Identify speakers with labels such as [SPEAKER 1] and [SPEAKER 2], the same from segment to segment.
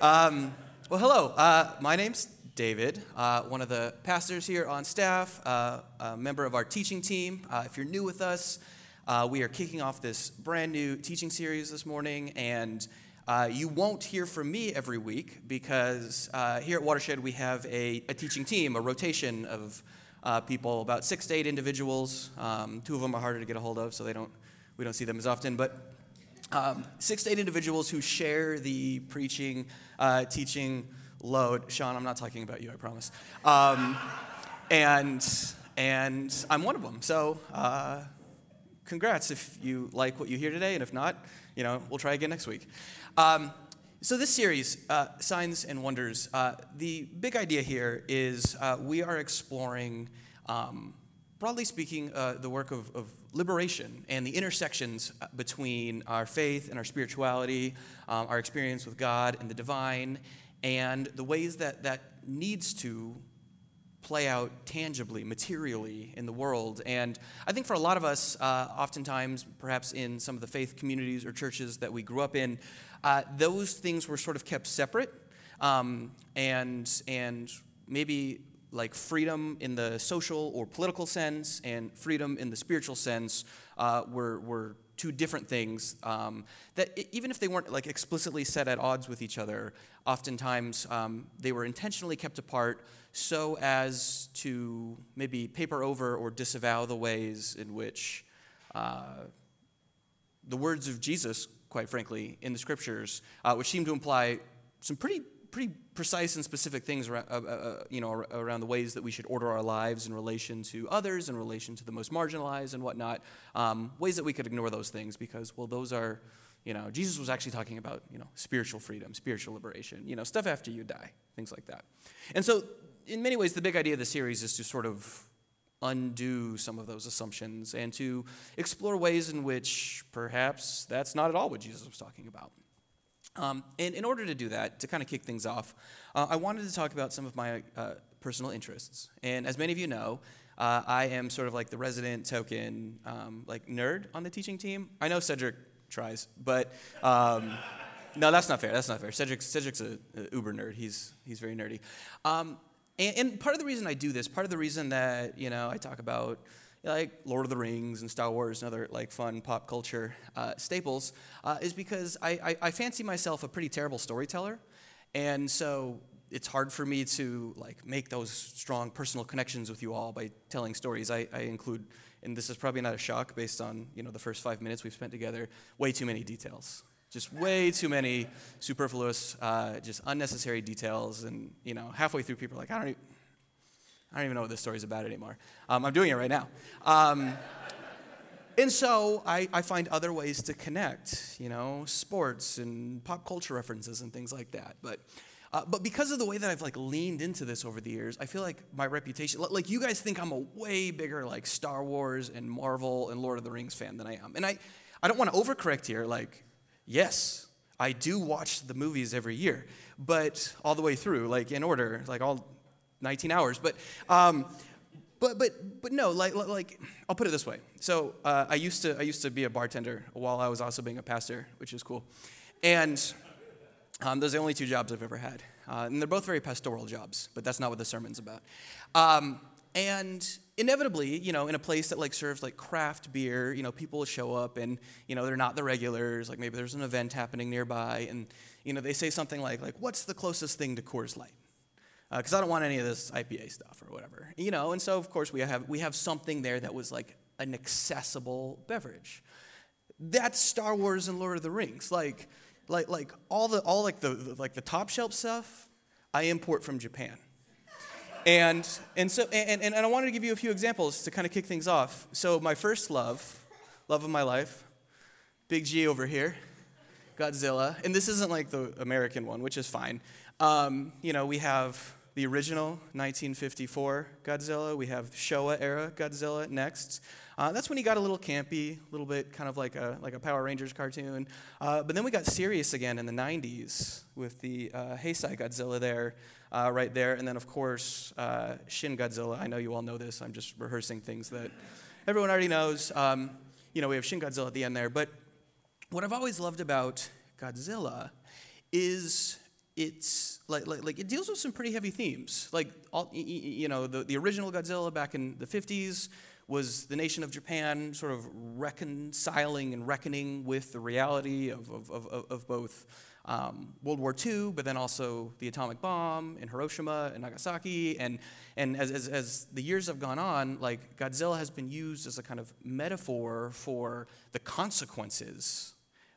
[SPEAKER 1] Um, well, hello. Uh, my name's David, uh, one of the pastors here on staff, uh, a member of our teaching team. Uh, if you're new with us, uh, we are kicking off this brand new teaching series this morning, and uh, you won't hear from me every week because here at Watershed we have a, a teaching team, a rotation of people, about six to eight individuals. Um, two of them are harder to get a hold of, so they don't, we don't see them as often. But um, six to eight individuals who share the preaching, uh, teaching load. Sean, I'm not talking about you, I promise. Um, and and I'm one of them. So uh, congrats if you like what you hear today, and if not, you know we'll try again next week. Um, so this series, uh, Signs and Wonders, uh, the big idea here is uh, we are exploring. Broadly speaking, uh, the work of, of, liberation and the intersections uh, between our faith and our spirituality, um, our experience with God and the divine, and the ways that that needs to play out tangibly, materially in the world. And I think for a lot of us, uh, oftentimes, perhaps in some of the faith communities or churches that we grew up in, uh, those things were sort of kept separate. Um, and, and maybe like freedom in the social or political sense and freedom in the spiritual sense uh, were, were two different things um, that even if they weren't like explicitly set at odds with each other oftentimes um, they were intentionally kept apart so as to maybe paper over or disavow the ways in which uh, the words of jesus quite frankly in the scriptures uh, which seem to imply some pretty pretty precise and specific things around, uh, uh, uh, you know, around the ways that we should order our lives in relation to others, in relation to the most marginalized and whatnot. Um, ways that we could ignore those things because, well, those are, you know, Jesus was actually talking about, you know, spiritual freedom, spiritual liberation, you know, stuff after you die, things like that. And so, in many ways, the big idea of the series is to sort of undo some of those assumptions and to explore ways in which perhaps that's not at all what Jesus was talking about. Um, and in order to do that, to kind of kick things off, uh, I wanted to talk about some of my uh, personal interests. And as many of you know, uh, I am sort of like the resident token um, like nerd on the teaching team. I know Cedric tries, but um, no, that's not fair. That's not fair. Cedric, Cedric's a, a uber nerd. He's he's very nerdy. Um, and, and part of the reason I do this, part of the reason that you know I talk about like Lord of the Rings and Star Wars and other like fun pop culture uh, staples, uh, is because I, I, I, fancy myself a pretty terrible storyteller, and so it's hard for me to like make those strong personal connections with you all by telling stories. I, I include, and this is probably not a shock based on you know the first five minutes we've spent together, way too many details. Just way too many superfluous, uh, just unnecessary details, and you know halfway through people are like, I don't. Even, I don't even know what this story's about anymore. Um, I'm doing it right now. Um, and so I, I, find other ways to connect, you know, sports and pop culture references and things like that. But, uh, but because of the way that I've like leaned into this over the years, I feel like my reputation, like you guys think I'm a way bigger like Star Wars and Marvel and Lord of the Rings fan than I am. And I, I don't want to overcorrect here. Like, yes, I do watch the movies every year, but all the way through, like in order, like all 19 hours. But, um, but, but, but no, like, like, I'll put it this way. So uh, I, used to, I used to be a bartender while I was also being a pastor, which is cool. And um, those are the only two jobs I've ever had. Uh, and they're both very pastoral jobs, but that's not what the sermon's about. Um, and inevitably, you know, in a place that like serves like craft beer, you know, people show up and, you know, they're not the regulars. Like maybe there's an event happening nearby and, you know, they say something like, like, what's the closest thing to Coors Light? Because uh, I don't want any of this IPA stuff or whatever, you know. And so, of course, we have we have something there that was like an accessible beverage. That's Star Wars and Lord of the Rings, like like like all the all like the, the like the top shelf stuff. I import from Japan. And, and so and, and, and I wanted to give you a few examples to kind of kick things off. So my first love, love of my life, Big G over here, Godzilla. And this isn't like the American one, which is fine. Um, you know, we have the original 1954 Godzilla. We have Showa era Godzilla next. Uh, that's when he got a little campy, a little bit kind of like a, like a Power Rangers cartoon. Uh, but then we got serious again in the 90s with the uh, Heisei Godzilla there, uh, right there. And then, of course, uh, Shin Godzilla. I know you all know this. I'm just rehearsing things that everyone already knows. Um, you know, we have Shin Godzilla at the end there. But what I've always loved about Godzilla is it's like, like, like, it deals with some pretty heavy themes. Like, all, you know, the, the original Godzilla back in the 50s was the nation of Japan sort of reconciling and reckoning with the reality of, of, of, of both um, World War II, but then also the atomic bomb in Hiroshima and Nagasaki. And, and as, as, as the years have gone on, like Godzilla has been used as a kind of metaphor for the consequences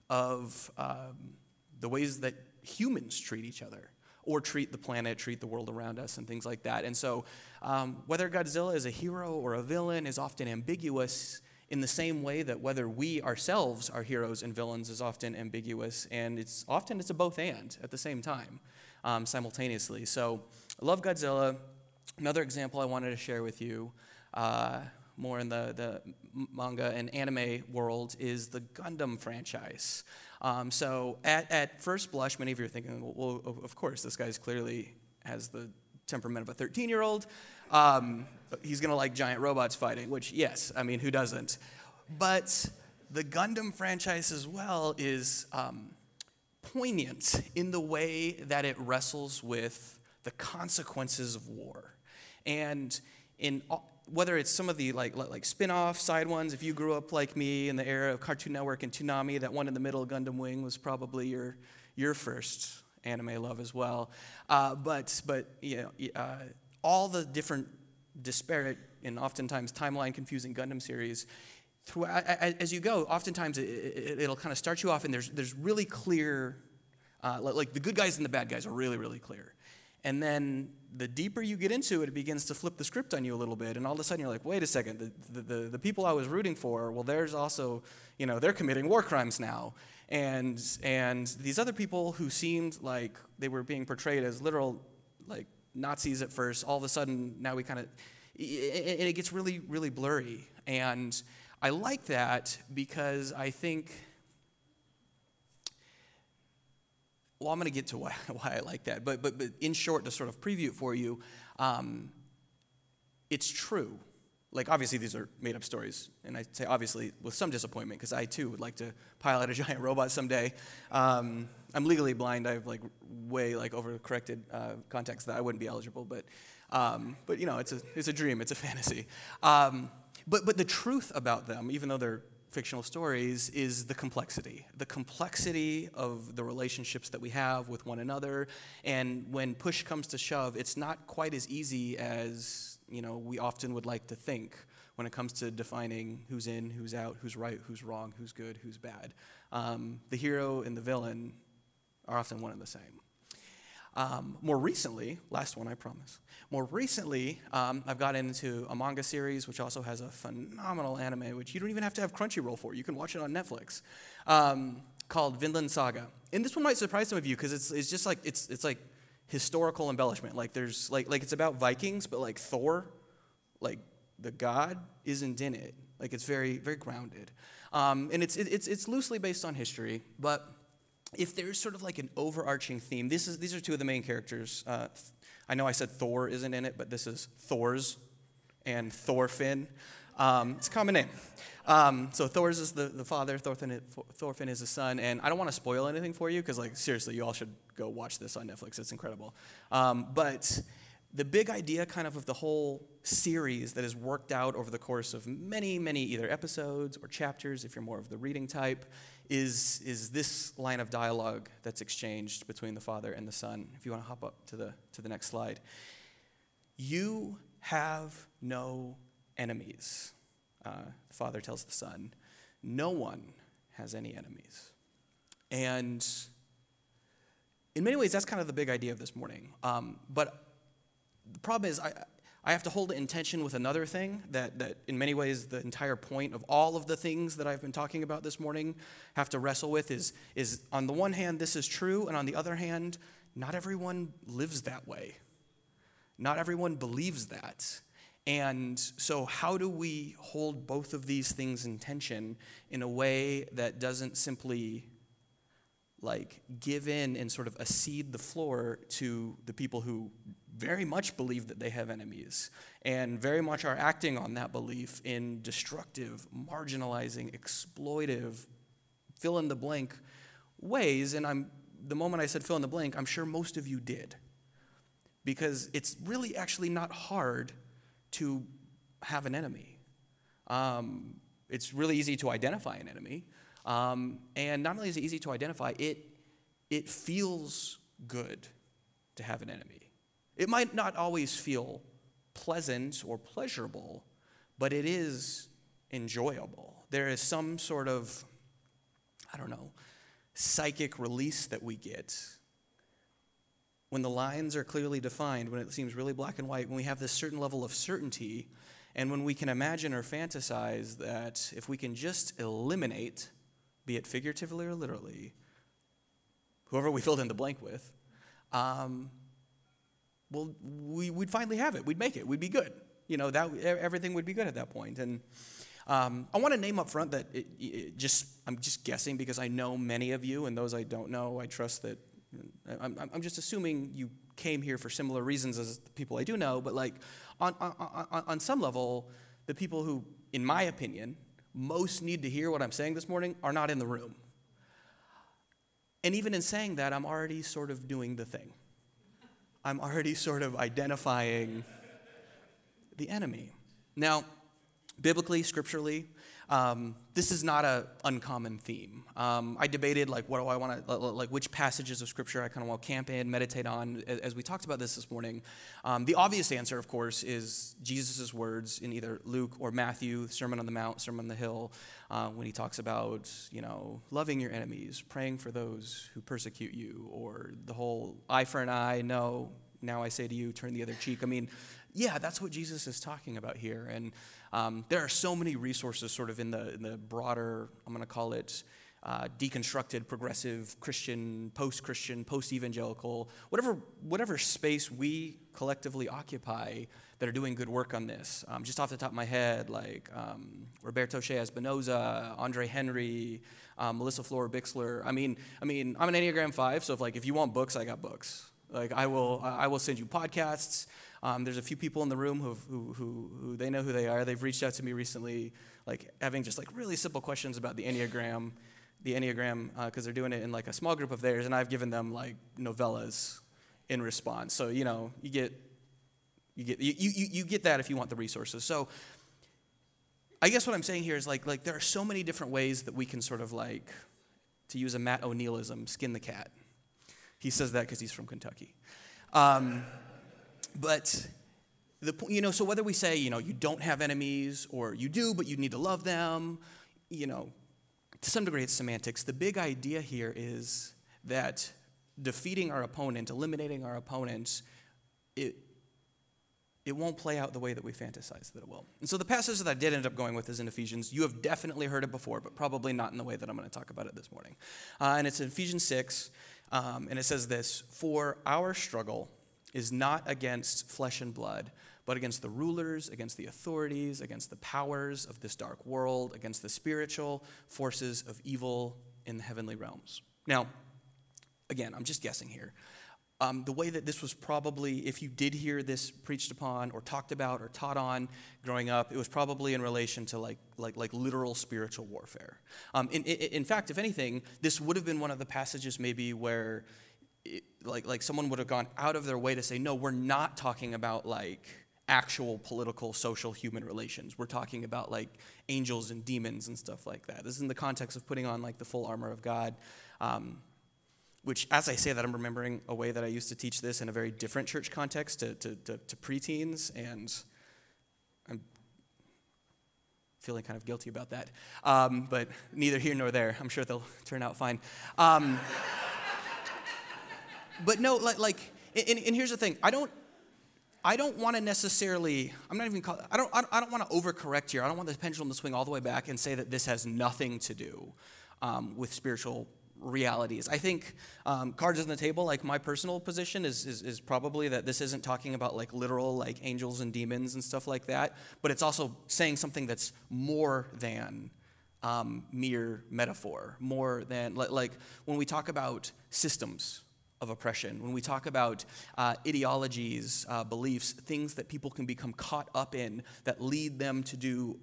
[SPEAKER 1] of um, the ways that humans treat each other or treat the planet, treat the world around us, and things like that. And so, um, whether Godzilla is a hero or a villain is often ambiguous in the same way that whether we ourselves are heroes and villains is often ambiguous, and it's often it's a both and at the same time, um, simultaneously. So, I love Godzilla. Another example I wanted to share with you. Uh, more in the, the manga and anime world is the Gundam franchise. Um, so at, at first blush, many of you are thinking, well, of course, this guy's clearly has the temperament of a 13 year old. Um, he's going to like giant robots fighting, which, yes, I mean, who doesn't? But the Gundam franchise as well is um, poignant in the way that it wrestles with the consequences of war. And in whether it's some of the like like spin-off side ones if you grew up like me in the era of cartoon network and toonami that one in the middle gundam wing was probably your your first anime love as well. Uh, but but you know uh, all the different disparate and oftentimes timeline confusing gundam series as you go oftentimes it, will kind of start you off and there's there's really clear uh, like the good guys and the bad guys are really really clear and then the deeper you get into it, it begins to flip the script on you a little bit. And all of a sudden you're like, wait a second, the, the, the, the people I was rooting for, well, there's also, you know, they're committing war crimes now. And, and these other people who seemed like they were being portrayed as literal, like, Nazis at first, all of a sudden now we kind of, and it gets really, really blurry. And I like that because I think well, I'm going to get to why, why I like that. But, but, but in short, to sort of preview it for you, um, it's true. Like, obviously, these are made up stories. And I say obviously with some disappointment because I too would like to pilot a giant robot someday. Um, I'm legally blind. I have like way like overcorrected uh, context that I wouldn't be eligible. But, um, but you know, it's a, it's a dream, it's a fantasy. Um, but, but the truth about them, even though they're fictional stories is the complexity. The complexity of the relationships that we have with one another. And when push comes to shove it's not quite as easy as you know we often would like to think when it comes to defining who's in who's out who's right who's wrong who's good who's bad. Um, the hero and the villain are often one and the same um, more recently, last one I promise. More recently, um, I've got into a manga series which also has a phenomenal anime, which you don't even have to have Crunchyroll for. You can watch it on Netflix, um, called Vinland Saga. And this one might surprise some of you because it's, it's just like it's, it's like historical embellishment. Like there's like like it's about Vikings, but like Thor, like the god, isn't in it. Like it's very very grounded, um, and it's it's it's loosely based on history, but if there's sort of like an overarching theme, this is, these are two of the main characters. Uh, I know I said Thor isn't in it, but this is Thors and Thorfinn. Um, it's a common name. Um, so Thors is the, the father, Thorfinn, Thorfinn is the son, and I don't want to spoil anything for you because, like, seriously, you all should go watch this on Netflix. It's incredible. Um, but the big idea, kind of, of the whole series that is worked out over the course of many, many either episodes or chapters, if you're more of the reading type, is, is this line of dialogue that's exchanged between the Father and the Son. If you want to hop up to the, to the next slide. You have no enemies, uh, the Father tells the Son. No one has any enemies. And in many ways, that's kind of the big idea of this morning. Um, but the problem is, I, I have to hold it in tension with another thing that, that, in many ways, the entire point of all of the things that I've been talking about this morning have to wrestle with is, is on the one hand, this is true, and on the other hand, not everyone lives that way. Not everyone believes that. And so, how do we hold both of these things in tension in a way that doesn't simply like give in and sort of accede the floor to the people who very much believe that they have enemies and very much are acting on that belief in destructive, marginalizing, exploitive, fill in the blank ways. And I'm the moment I said fill in the blank, I'm sure most of you did. Because it's really actually not hard to have an enemy. Um, it's really easy to identify an enemy. Um, and not only is it easy to identify, it, it feels good to have an enemy. It might not always feel pleasant or pleasurable, but it is enjoyable. There is some sort of, I don't know, psychic release that we get when the lines are clearly defined, when it seems really black and white, when we have this certain level of certainty, and when we can imagine or fantasize that if we can just eliminate, be it figuratively or literally, whoever we filled in the blank with, um, well, we, would finally have it. We'd make it. We'd be good. You know, that everything would be good at that point. And um, I want to name up front that it, it just I'm just guessing because I know many of you, and those I don't know, I trust that. I'm, I'm just assuming you came here for similar reasons as the people I do know, but like on, on, on some level, the people who, in my opinion, most need to hear what I'm saying this morning are not in the room. And even in saying that, I'm already sort of doing the thing. I'm already sort of identifying the enemy. Now, biblically, scripturally, um, this is not an uncommon theme. Um, I debated like what do I want to like which passages of scripture I kind of want to camp in, meditate on. As we talked about this this morning, um, the obvious answer, of course, is Jesus' words in either Luke or Matthew, Sermon on the Mount, Sermon on the Hill, uh, when he talks about you know loving your enemies, praying for those who persecute you, or the whole eye for an eye. No, now I say to you, turn the other cheek. I mean, yeah, that's what Jesus is talking about here, and um, there are so many resources, sort of in the, in the broader, I'm going to call it uh, deconstructed, progressive, Christian, post Christian, post evangelical, whatever, whatever space we collectively occupy that are doing good work on this. Um, just off the top of my head, like um, Roberto Che Espinoza, Andre Henry, um, Melissa Florer-Bixler. I mean, I mean, I'm an Enneagram 5, so if, like, if you want books, I got books. Like, I will, I will send you podcasts. Um, there's a few people in the room who, who, who, who they know who they are. They've reached out to me recently, like having just like really simple questions about the Enneagram, the Enneagram, because uh, they're doing it in like a small group of theirs, and I've given them like novellas in response. So you know, you get you get you, you, you get that if you want the resources. So I guess what I'm saying here is like like there are so many different ways that we can sort of like to use a Matt O'Neillism, skin the cat. He says that because he's from Kentucky. Um, but the, you know, so whether we say, you know, you don't have enemies or you do, but you need to love them, you know, to some degree it's semantics. The big idea here is that defeating our opponent, eliminating our opponents, it, it won't play out the way that we fantasize that it will. And so the passage that I did end up going with is in Ephesians. You have definitely heard it before, but probably not in the way that I'm going to talk about it this morning. Uh, and it's in Ephesians 6, um, and it says this For our struggle is not against flesh and blood, but against the rulers, against the authorities, against the powers of this dark world, against the spiritual forces of evil in the heavenly realms. Now, again, I'm just guessing here. Um, the way that this was probably, if you did hear this preached upon or talked about or taught on growing up, it was probably in relation to like, like, like literal spiritual warfare. Um, in, in, in fact, if anything, this would have been one of the passages maybe where like, like someone would have gone out of their way to say, no, we're not talking about like actual political, social, human relations. We're talking about like angels and demons and stuff like that. This is in the context of putting on like the full armor of God. Um, which, as I say that, I'm remembering a way that I used to teach this in a very different church context to, to, to, to preteens, and I'm feeling kind of guilty about that. Um, but neither here nor there. I'm sure they'll turn out fine. Um, but no, like, like and, and here's the thing. I don't, I don't want to necessarily, I'm not even, call, I don't, I don't want to overcorrect here. I don't want the pendulum to swing all the way back and say that this has nothing to do um, with spiritual realities. I think um, cards on the table, like my personal position is, is, is, probably that this isn't talking about like literal like angels and demons and stuff like that, but it's also saying something that's more than um, mere metaphor, more than like, like when we talk about systems, of oppression, when we talk about uh, ideologies, uh, beliefs, things that people can become caught up in that lead them to do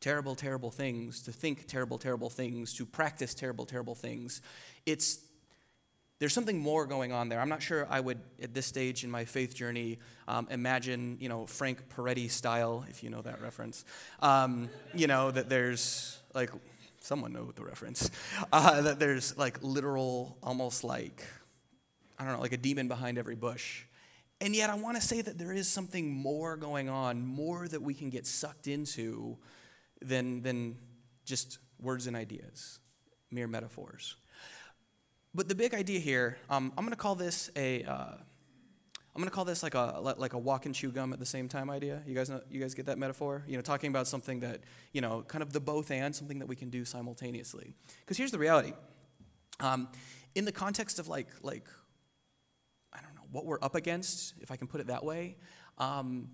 [SPEAKER 1] terrible, terrible things, to think terrible, terrible things, to practice terrible, terrible things, it's, there's something more going on there. I'm not sure I would, at this stage in my faith journey, um, imagine, you know, Frank Peretti style, if you know that reference. Um, you know, that there's like, someone know the reference, uh, that there's like literal, almost like, I don't know, like a demon behind every bush. And yet, I want to say that there is something more going on, more that we can get sucked into than, than just words and ideas, mere metaphors. But the big idea here, um, I'm going to call this a, am going to call this like a like a walk and chew gum at the same time idea. You guys know, you guys get that metaphor? You know, talking about something that you know, kind of the both and something that we can do simultaneously. Because here's the reality. Um, in the context of like like what we're up against, if I can put it that way. Um,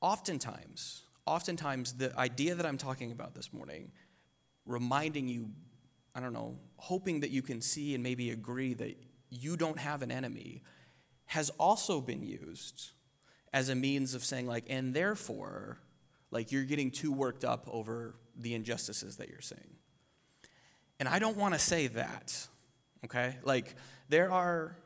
[SPEAKER 1] oftentimes, oftentimes the idea that I'm talking about this morning, reminding you I don't know, hoping that you can see and maybe agree that you don't have an enemy, has also been used as a means of saying, like, and therefore, like, you're getting too worked up over the injustices that you're seeing. And I don't want to say that, okay? Like, there are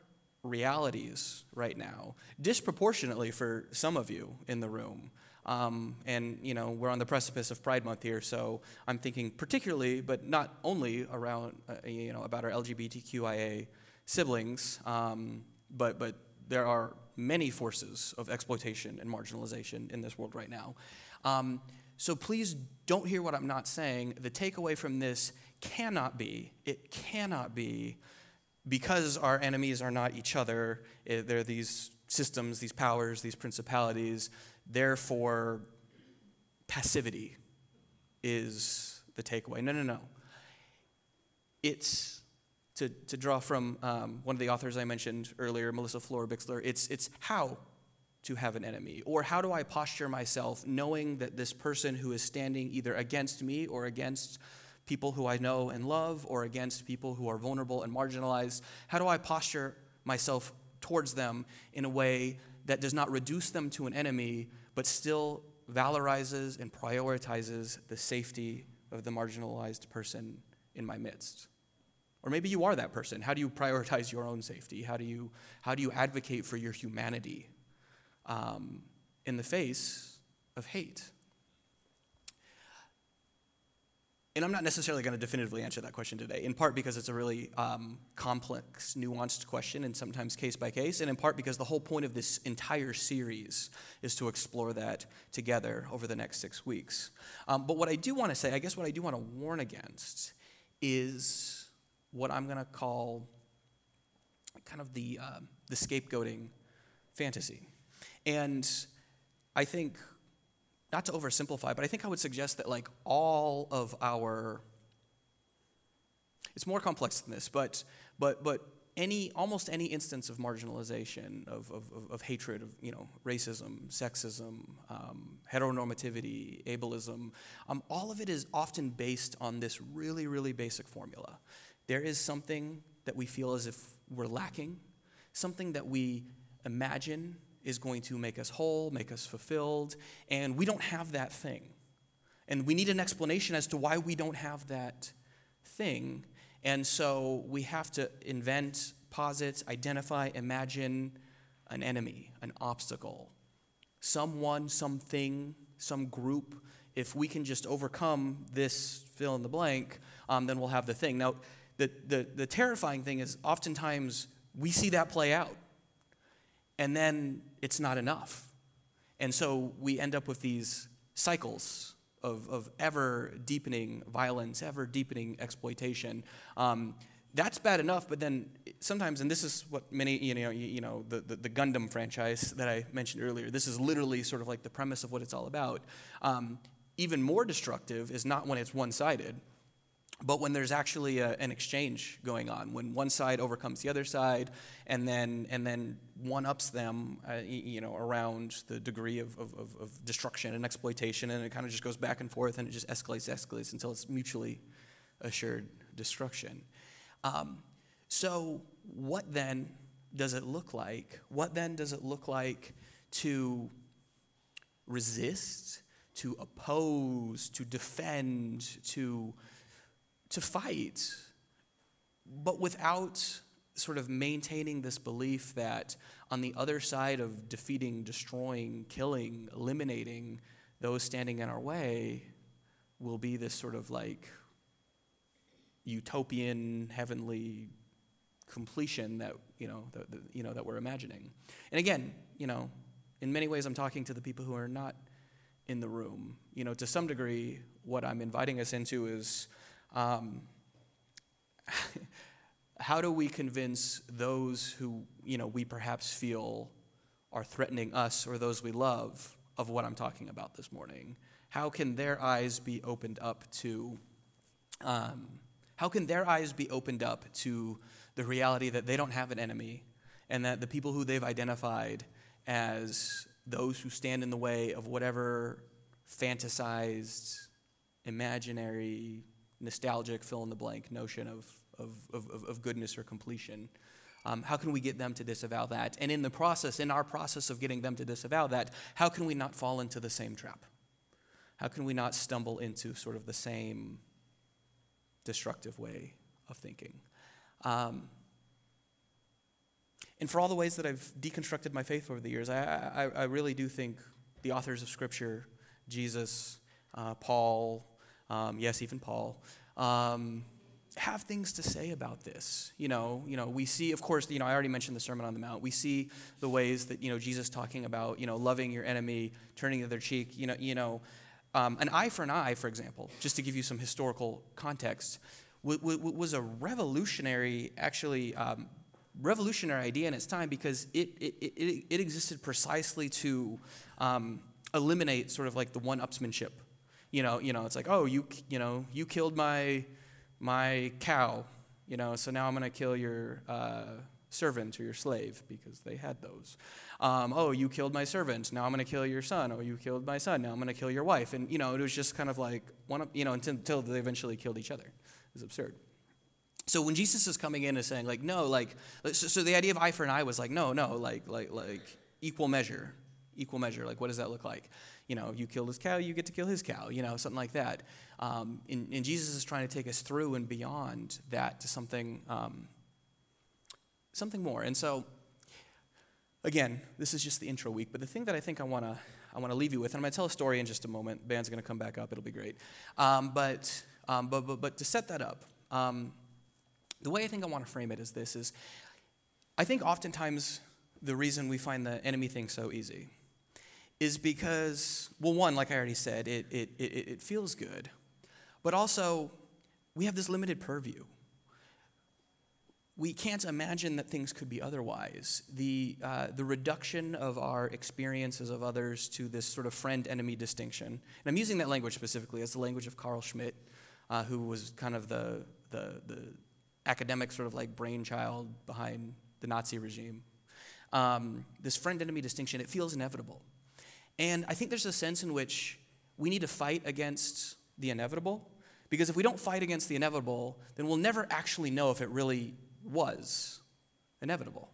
[SPEAKER 1] realities right now, disproportionately for some of you in the room, um, and, you know, we're on the precipice of Pride Month here, so I'm thinking particularly, but not only around, uh, you know, about our LGBTQIA siblings, um, but, but there are many forces of exploitation and marginalization in this world right now. Um, so please don't hear what I'm not saying. The takeaway from this cannot be, it cannot be, because our enemies are not each other, eh, they're these systems, these powers, these principalities, Therefore, passivity is the takeaway. No, no, no. It's to, to draw from um, one of the authors I mentioned earlier, Melissa Florer-Bixler, it's, it's how to have an enemy? Or how do I posture myself knowing that this person who is standing either against me or against people who I know and love or against people who are vulnerable and marginalized, how do I posture myself towards them in a way that does not reduce them to an enemy, but still valorizes and prioritizes the safety of the marginalized person in my midst. Or maybe you are that person. How do you prioritize your own safety? How do you, how do you advocate for your humanity um, in the face of hate? And I'm not necessarily going to definitively answer that question today, in part because it's a really um, complex, nuanced question, and sometimes case by case, and in part because the whole point of this entire series is to explore that together over the next six weeks. Um, but what I do want to say, I guess what I do want to warn against, is what I'm going to call kind of the, uh, the scapegoating fantasy. And I think not to oversimplify, but I think I would suggest that like all of our it's more complex than this, but but but any almost any instance of marginalization, of, of, of, hatred, of you know racism, sexism, um, heteronormativity, ableism, um, all of it is often based on this really really basic formula. There is something that we feel as if we're lacking, something that we imagine is going to make us whole, make us fulfilled, and we don't have that thing. And we need an explanation as to why we don't have that thing. And so we have to invent, posit, identify, imagine an enemy, an obstacle, someone, something, some group. If we can just overcome this fill in the blank, um, then we'll have the thing. Now, the, the, the terrifying thing is oftentimes we see that play out and then it's not enough. And so we end up with these cycles of, of ever deepening violence, ever deepening exploitation. Um, that's bad enough, but then sometimes, and this is what many, you know, you, you know the, the, the, Gundam franchise that I mentioned earlier, this is literally sort of like the premise of what it's all about. Um, even more destructive is not when it's one sided, but when there's actually a, an exchange going on, when one side overcomes the other side, and then and then one ups them, uh, you know, around the degree of, of, of, destruction and exploitation, and it kind of just goes back and forth, and it just escalates, escalates until it's mutually assured destruction. Um, so, what then does it look like? What then does it look like to resist, to oppose, to defend, to to fight, but without sort of maintaining this belief that on the other side of defeating, destroying, killing, eliminating those standing in our way will be this sort of like utopian, heavenly completion that you know that, that, you know that we're imagining. And again, you know, in many ways, I'm talking to the people who are not in the room. You know, to some degree, what I'm inviting us into is. Um, how do we convince those who you know we perhaps feel are threatening us or those we love of what I'm talking about this morning? How can their eyes be opened up to? Um, how can their eyes be opened up to the reality that they don't have an enemy and that the people who they've identified as those who stand in the way of whatever fantasized, imaginary, nostalgic, fill in the blank notion of of, of, of goodness or completion. Um, how can we get them to disavow that? And in the process, in our process of getting them to disavow that, how can we not fall into the same trap? How can we not stumble into sort of the same destructive way of thinking? Um, and for all the ways that I've deconstructed my faith over the years, I, I, I really do think the authors of Scripture, Jesus, uh, Paul, um, yes, even Paul, um, have things to say about this. You know, you know, we see, of course, you know, I already mentioned the Sermon on the Mount. We see the ways that you know Jesus talking about you know loving your enemy, turning the other cheek. You know, you know, um, an eye for an eye, for example, just to give you some historical context, w- w- was a revolutionary, actually. Um, revolutionary idea in its time because it, it, it, it existed precisely to um, eliminate sort of like the one-upsmanship you know, you know, it's like, oh, you, you know, you killed my, my cow, you know, so now I'm going to kill your uh, servant or your slave because they had those. Um, oh, you killed my servant. Now I'm going to kill your son. Oh, you killed my son. Now I'm going to kill your wife. And, you know, it was just kind of like, one, you know, until, until they eventually killed each other. It was absurd. So when Jesus is coming in and saying, like, no, like, so, so the idea of eye for an eye was like, no, no, like, like, like equal measure, equal measure. Like, what does that look like? You know, you kill his cow, you get to kill his cow, you know, something like that. Um, and, and, Jesus is trying to take us through and beyond that to something, um, something more. And so, again, this is just the intro week, but the thing that I think I want to I want to leave you with, and I'm going to tell a story in just a moment. Band's going to come back up; it'll be great. Um, but, um, but, but but to set that up, um, the way I think I want to frame it is this: is I think oftentimes the reason we find the enemy thing so easy is because, well, one, like I already said, it, it, it, it feels good. But also, we have this limited purview. We can't imagine that things could be otherwise. The, uh, the reduction of our experiences of others to this sort of friend enemy distinction. And I'm using that language specifically as the language of Carl Schmitt, uh, who was kind of the, the, the academic sort of like brainchild behind the Nazi regime. Um, this friend enemy distinction, it feels inevitable. And I think there's a sense in which we need to fight against the inevitable. Because if we don't fight against the inevitable, then we'll never actually know if it really was inevitable.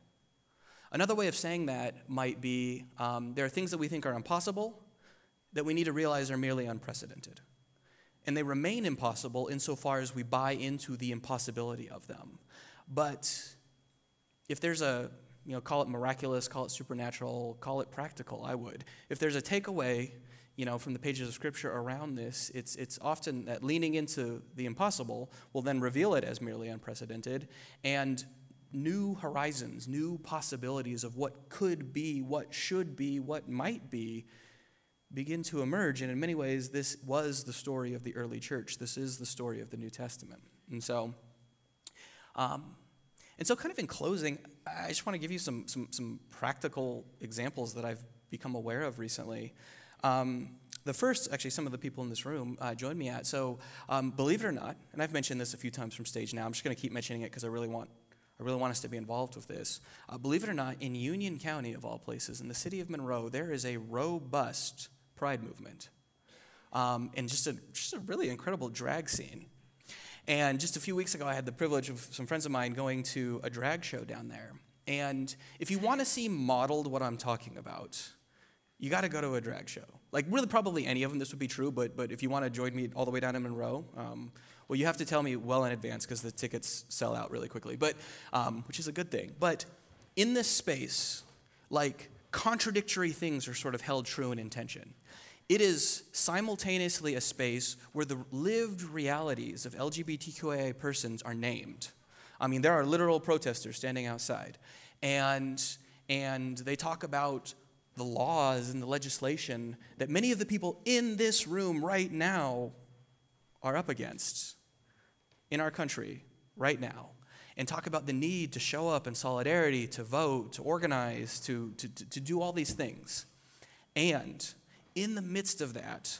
[SPEAKER 1] Another way of saying that might be um, there are things that we think are impossible that we need to realize are merely unprecedented. And they remain impossible insofar as we buy into the impossibility of them. But if there's a, you know, call it miraculous, call it supernatural, call it practical, I would. If there's a takeaway you know, from the pages of Scripture around this, it's, it's often that leaning into the impossible will then reveal it as merely unprecedented, and new horizons, new possibilities of what could be, what should be, what might be begin to emerge. And in many ways, this was the story of the early church. This is the story of the New Testament. And so, um, and so kind of in closing, I just want to give you some, some, some practical examples that I've become aware of recently. Um, the first, actually, some of the people in this room uh, joined me at. So, um, believe it or not, and I've mentioned this a few times from stage now. I'm just going to keep mentioning it because I really want, I really want us to be involved with this. Uh, believe it or not, in Union County, of all places, in the city of Monroe, there is a robust pride movement, um, and just a just a really incredible drag scene. And just a few weeks ago, I had the privilege of some friends of mine going to a drag show down there. And if you want to see modeled what I'm talking about, you got to go to a drag show. Like, really, probably any of them, this would be true, but, but if you want to join me all the way down in Monroe, um, Well, you have to tell me well in advance because the tickets sell out really quickly, but um, which is a good thing. But in this space, like contradictory things are sort of held true in intention. It is simultaneously a space where the lived realities of LGBTQIA persons are named. I mean, there are literal protesters standing outside, and and they talk about the laws and the legislation that many of the people in this room right now are up against in our country right now and talk about the need to show up in solidarity, to vote, to organize, to, to, to do all these things. And in the midst of that,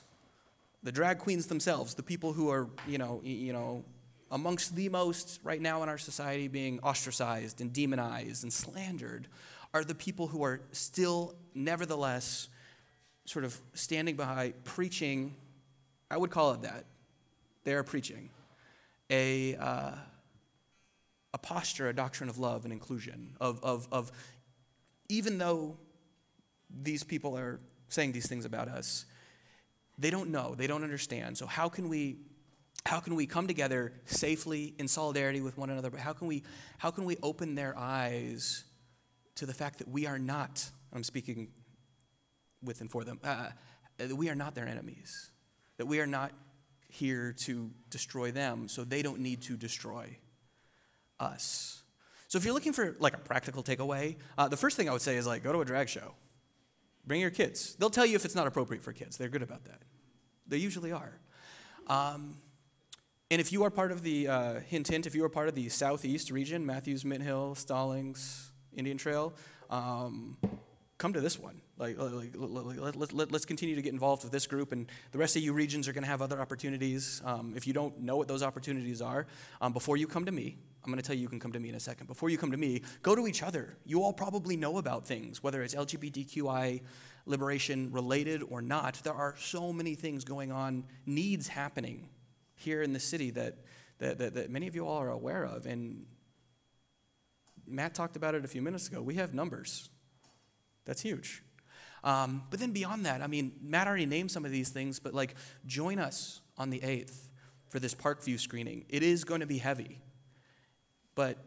[SPEAKER 1] the drag queens themselves, the people who are, you know, you know, amongst the most right now in our society being ostracized and demonized and slandered, are the people who are still, nevertheless, sort of standing by, preaching. I would call it that. They are preaching a, uh, a posture, a doctrine of love and inclusion, of, of, of even though these people are saying these things about us, they don't know, they don't understand. So, how can we how can we come together safely in solidarity with one another but how can we how can we open their eyes to the fact that we are not, I'm speaking with and for them, uh, that we are not their enemies, that we are not here to destroy them, so they don't need to destroy us. So if you're looking for like a practical takeaway, uh, the first thing I would say is like go to a drag show. Bring your kids. They'll tell you if it's not appropriate for kids. They're good about that. They usually are. Um, and if you are part of the, uh, hint, hint, if you are part of the southeast region, Matthews, Mint Hill, Stallings, Indian Trail, um, come to this one. Like, like let, let, let, us continue to get involved with this group, and the rest of you regions are going to have other opportunities. Um, if you don't know what those opportunities are, um, before you come to me, I'm going to tell you you can come to me in a second. Before you come to me, go to each other. You all probably know about things, whether it's LGBTQI liberation related or not. There are so many things going on, needs happening here in the city that, that, that, that many of you all are aware of. And Matt talked about it a few minutes ago. We have numbers. That's huge. Um, but then beyond that, I mean, Matt already named some of these things, but like, join us on the 8th for this Parkview screening. It is going to be heavy, but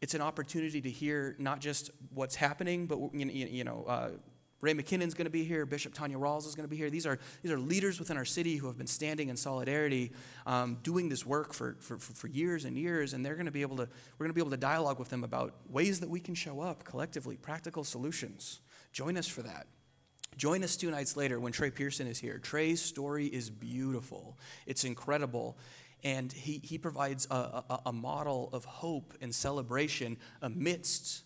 [SPEAKER 1] it's an opportunity to hear not just what's happening, but you know, uh, Ray McKinnon's going to be here. Bishop Tonyia Rawls is going to be here. These are, these are leaders within our city who have been standing in solidarity, um, doing this work for, for, for years and years. And they're going to be able to, we're going to be able to dialogue with them about ways that we can show up collectively, practical solutions. Join us for that. Join us two nights later when Trey Pearson is here. Trey's story is beautiful, it's incredible. And he, he provides a, a, a model of hope and celebration amidst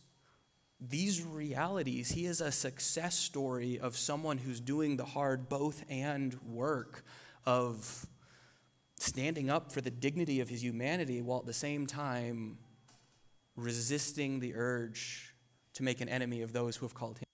[SPEAKER 1] these realities. He is a success story of someone who's doing the hard both and work of standing up for the dignity of his humanity while at the same time resisting the urge to make an enemy of those who have called him.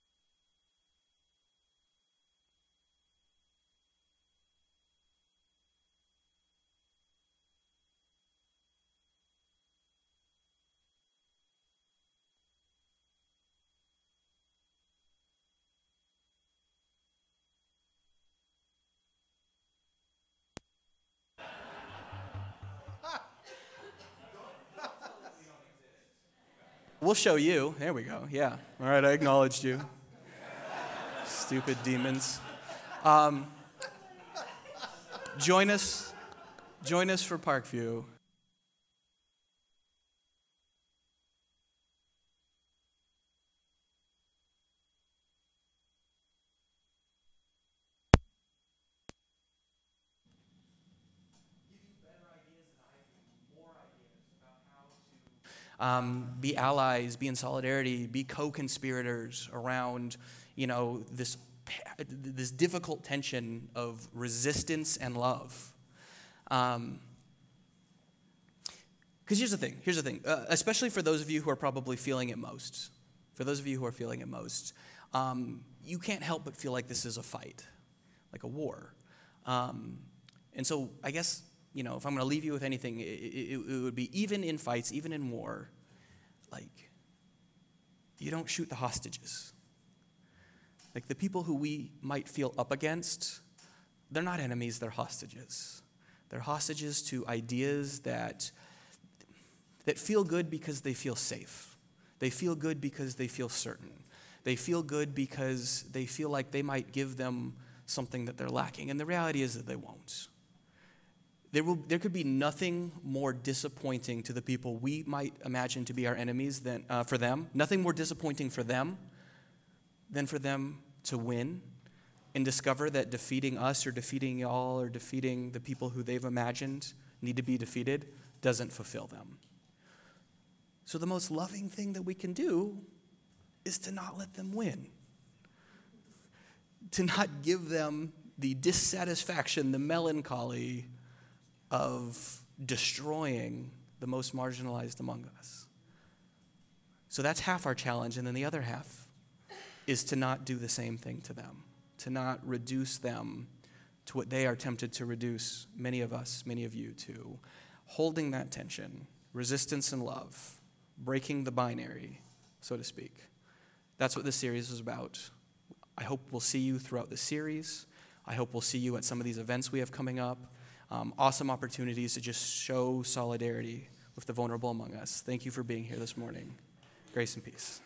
[SPEAKER 1] We'll show you. There we go. Yeah. All right, I acknowledged you. Stupid demons. Um, join us. Join us for Parkview. Um, be allies, be in solidarity, be co-conspirators around, you know, this this difficult tension of resistance and love. Because um, here's the thing. Here's the thing. Uh, especially for those of you who are probably feeling it most. For those of you who are feeling it most, um, you can't help but feel like this is a fight, like a war. Um, and so I guess you know, if I'm going to leave you with anything, it, it, it, would be even in fights, even in war, like, you don't shoot the hostages. Like, the people who we might feel up against, they're not enemies, they're hostages. They're hostages to ideas that, that feel good because they feel safe. They feel good because they feel certain. They feel good because they feel like they might give them something that they're lacking. And the reality is that they won't. There, will, there could be nothing more disappointing to the people we might imagine to be our enemies than uh, for them, nothing more disappointing for them than for them to win and discover that defeating us or defeating y'all or defeating the people who they've imagined need to be defeated doesn't fulfill them. So, the most loving thing that we can do is to not let them win, to not give them the dissatisfaction, the melancholy of destroying the most marginalized among us. So that's half our challenge. And then the other half is to not do the same thing to them, to not reduce them to what they are tempted to reduce many of us, many of you to. Holding that tension, resistance and love, breaking the binary, so to speak. That's what this series is about. I hope we'll see you throughout the series. I hope we'll see you at some of these events we have coming up. Um, awesome opportunities to just show solidarity with the vulnerable among us. Thank you for being here this morning. Grace and peace.